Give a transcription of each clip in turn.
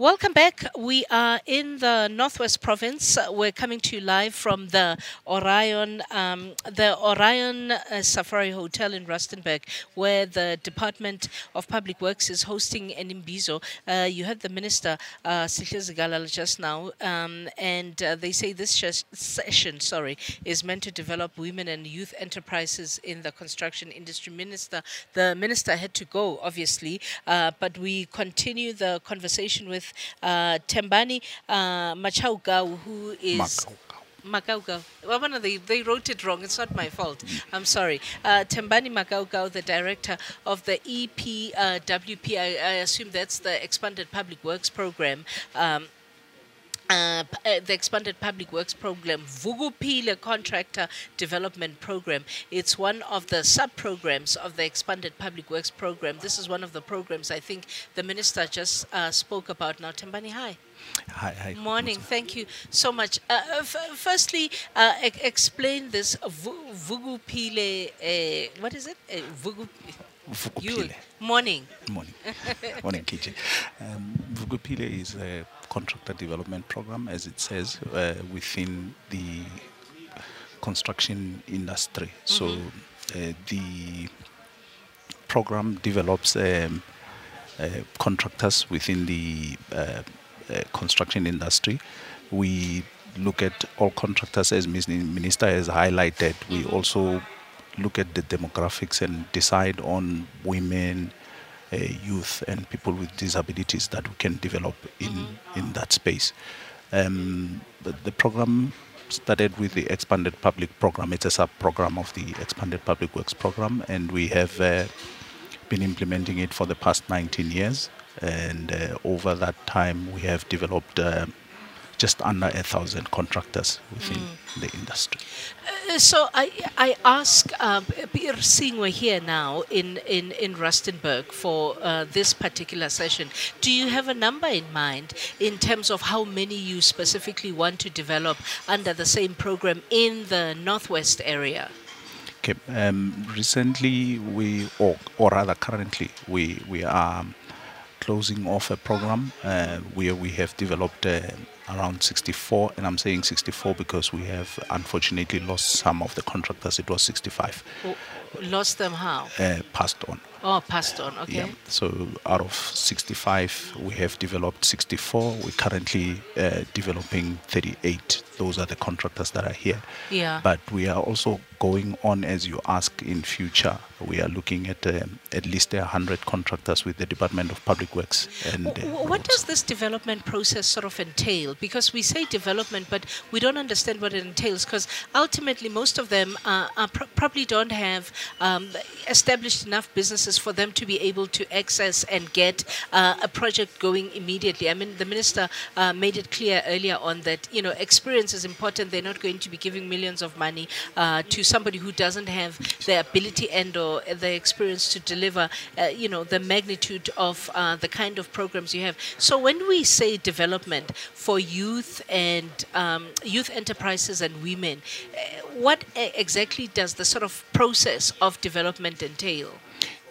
Welcome back. We are in the Northwest Province. We're coming to you live from the Orion, um, the Orion uh, Safari Hotel in Rustenburg, where the Department of Public Works is hosting an imbizo. Uh, you heard the Minister uh, just now, um, and uh, they say this sh- session, sorry, is meant to develop women and youth enterprises in the construction industry. Minister, the Minister had to go, obviously, uh, but we continue the conversation with uh, Thembani uh, Machaugau, who is. Magaugau. Well, they, they wrote it wrong. It's not my fault. I'm sorry. Uh, Thembani Magaugau, the director of the EPWP, I, I assume that's the Expanded Public Works Program. Um, uh, uh, the expanded public works program, Vukuphile Contractor Development Program. It's one of the sub programs of the expanded public works program. This is one of the programs I think the minister just uh, spoke about. Now, Thembani, hi. Hi, hi. Morning. Thank you so much. Uh, f- firstly, uh, e- explain this Vukuphile. Uh, what is it? Uh, Vukuphile. Morning. Morning. Morning, KJ. Um, Vukuphile is a contractor development program, as it says, uh, within the construction industry. So uh, the program develops um, uh, contractors within the uh, uh, construction industry. We look at all contractors, as Minister has highlighted. We also look at the demographics and decide on women, uh, youth, and people with disabilities that we can develop in, in that space. Um, the, program started with the expanded public program. It's a sub program of the expanded public works program, and we have uh, been implementing it for the past 19 years. And uh, over that time, we have developed uh, just under a thousand contractors within the industry. Uh, so I I ask, um, seeing we're here now in, in, in Rustenburg for uh, this particular session, do you have a number in mind in terms of how many you specifically want to develop under the same program in the Northwest area? Okay. Um, recently, we, or, or rather currently, we, we are closing off a program uh, where we have developed uh, around 64, and I'm saying 64 because we have unfortunately lost some of the contractors. It was 65 W- Lost them how? uh, passed on. Oh, passed on. Okay. Yeah. So out of 65, we have developed 64. We're currently uh, developing 38. Those are the contractors that are here. Yeah. But we are also going on, as you ask, in future. We are looking at um, at least 100 contractors with the Department of Public Works. And uh, What does this development process sort of entail? Because we say development, but we don't understand what it entails. Because ultimately, most of them uh, pro- probably don't have um, established enough businesses for them to be able to access and get uh, a project going immediately. I mean, the minister uh, made it clear earlier on that you know experience is important. They're not going to be giving millions of money uh, to somebody who doesn't have the ability and or the experience to deliver. Uh, you know the magnitude of uh, the kind of programs you have. So when we say development for youth and um, youth enterprises and women, uh, what exactly does the sort of process of development entail?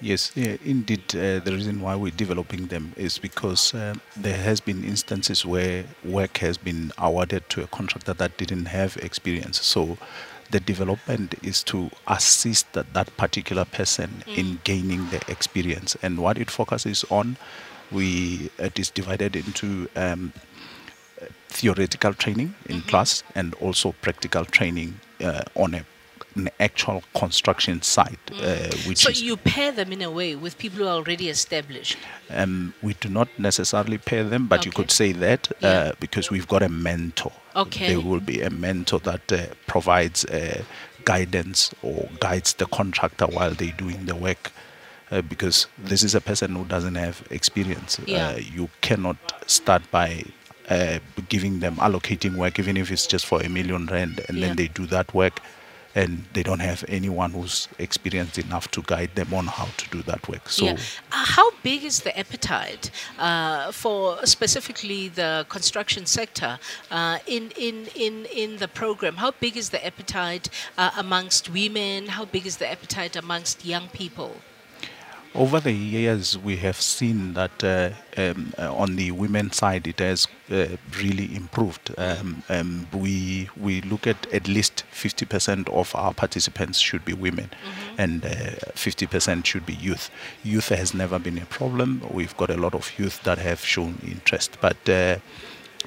Yes, yeah, indeed. Uh, the reason why we're developing them is because uh, there has been instances where work has been awarded to a contractor that didn't have experience. So the development is to assist that, that particular person in gaining the experience. And what it focuses on, we it is divided into um, theoretical training in class and also practical training uh, on a, an actual construction site, uh, which So you pair them in a way with people who are already established. um, we do not necessarily pair them, but you could say that Yeah. uh, because we've got a mentor. Okay. There will be a mentor that uh, provides uh, guidance or guides the contractor while they're doing the work. Uh, because this is a person who doesn't have experience. Yeah. Uh, you cannot start by uh, giving them allocating work, even if it's just for a million rand, and Yeah. then they do that work. And they don't have anyone who's experienced enough to guide them on how to do that work. So yeah. Uh, how big is the appetite uh, for specifically the construction sector uh, in, in, in, in the program? How big is the appetite uh, amongst women? How big is the appetite amongst young people? Over the years, we have seen that uh, um, uh, on the women's side, it has uh, really improved. Um, um, we we look at at least 50% of our participants should be women, mm-hmm. and 50% uh, should be youth. Youth has never been a problem. We've got a lot of youth that have shown interest, but uh,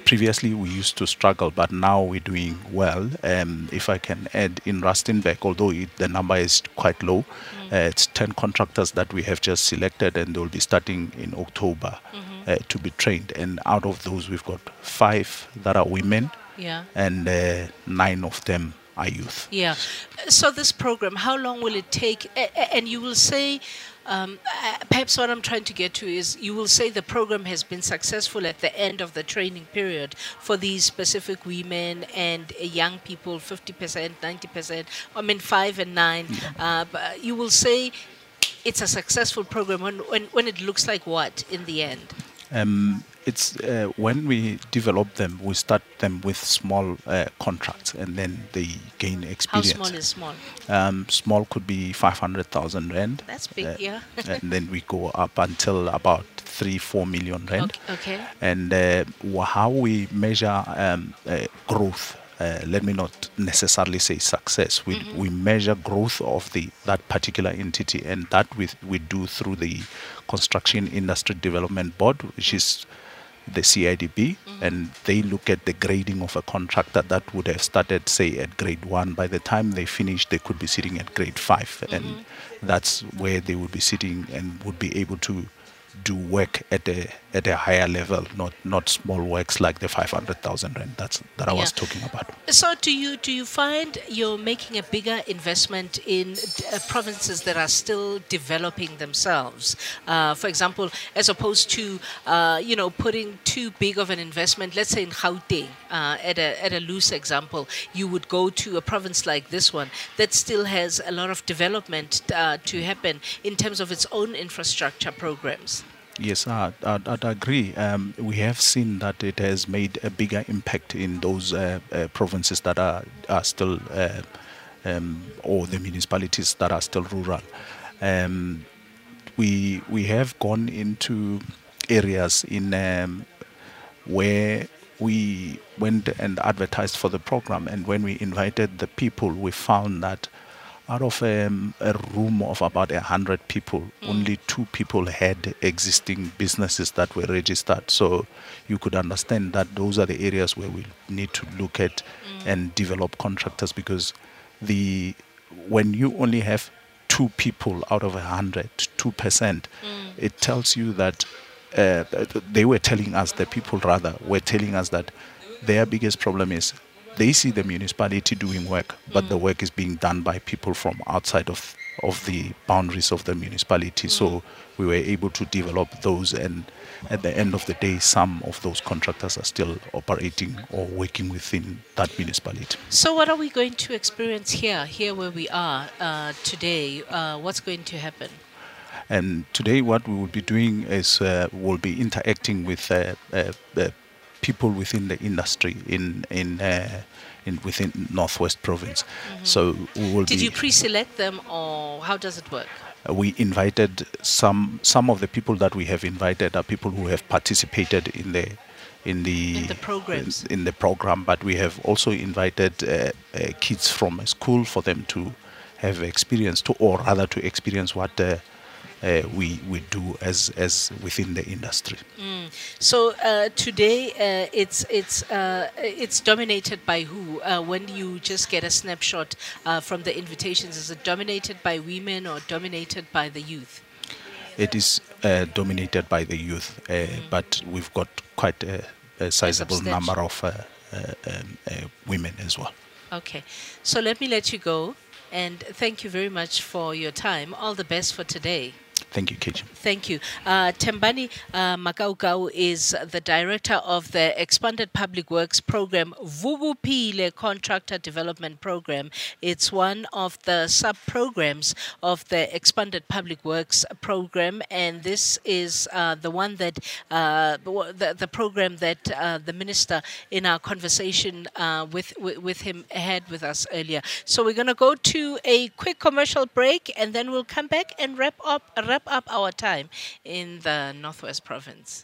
previously we used to struggle, but now we're doing well. Um, if I can add in Rustenburg, although it, the number is quite low, mm. uh, it's 10 contractors that we have just selected and they'll be starting in October mm-hmm. uh, to be trained. And out of those, we've got five that are women yeah. and uh, nine of them are youth. Yeah. So this program, how long will it take? And you will say, um, uh, perhaps what I'm trying to get to is you will say the program has been successful at the end of the training period for these specific women and uh, young people, 50%, 90%, I mean, five and nine. Uh, but you will say it's a successful program when, when, when it looks like what in the end? Um, it's uh, when we develop them, we start them with small uh, contracts, and then they gain experience. How small is small? Um, small could be five hundred thousand rand. That's big, uh, yeah. and then we go up until about three, four million rand. Okay. okay. And uh, how we measure um, uh, growth uh, let me not necessarily say success. We, mm-hmm. we measure growth of the that particular entity, and that we, we do through the Construction Industry Development Board, which is the CIDB, mm-hmm. and they look at the grading of a contractor that would have started, say, at grade one. By the time they finish, they could be sitting at grade 5 mm-hmm. and that's where they would be sitting and would be able to do work at a at a higher level, not not small works like the five hundred thousand rand that's that I yeah. was talking about. So, do you do you find you're making a bigger investment in uh, provinces that are still developing themselves? Uh, for example, as opposed to uh, you know putting too big of an investment, let's say in Gauteng, uh, at a at a loose example, you would go to a province like this one that still has a lot of development uh, to happen in terms of its own infrastructure programs. Yes, I, I'd, I'd agree. Um, we have seen that it has made a bigger impact in those uh, uh, provinces that are, are still, uh, um, or the municipalities that are still rural. Um, we we have gone into areas in um, where we went and advertised for the program, and when we invited the people, we found that out of um, a room of about 100 people, mm. only two people had existing businesses that were registered. So you could understand that those are the areas where we need to look at mm. and develop contractors because the when you only have two people out of 100, 2%, mm. it tells you that uh, they were telling us, the people rather, were telling us that their biggest problem is they see the municipality doing work, but mm. the work is being done by people from outside of of the boundaries of the municipality. Mm. So we were able to develop those, and at the end of the day, some of those contractors are still operating or working within that municipality. So, what are we going to experience here, here where we are uh, today? Uh, what's going to happen? And today, what we will be doing is uh, we'll be interacting with uh, uh, uh, people within the industry in in uh, in within Northwest Province. Mm-hmm. So we will. Did you pre-select them, or how does it work? Uh, we invited some some of the people that we have invited are people who have participated in the in the, in the programs in, in the program, but we have also invited uh, uh, kids from a school for them to have experience to, or rather to experience what uh, uh, we we do as as within the industry. Mm. So uh, today uh, it's it's uh, it's dominated by who? Uh, when you just get a snapshot uh, from the invitations, is it dominated by women or dominated by the youth? It is dominated by the youth, mm. but we've got quite a, a sizable a number of um, women as well. Okay, so let me let you go. And thank you very much for your time. All the best for today. Thank you, KG. Thank you. Uh, Thembani uh, Mackaukau is the director of the Expanded Public Works Program, Vukuphile Contractor Development Program. It's one of the sub programs of the Expanded Public Works Program, and this is uh, the one that uh, the, the program that uh, the minister in our conversation uh, with, with him had with us earlier. So we're going to go to a quick commercial break, and then we'll come back and wrap up wrap up our time in the Northwest Province.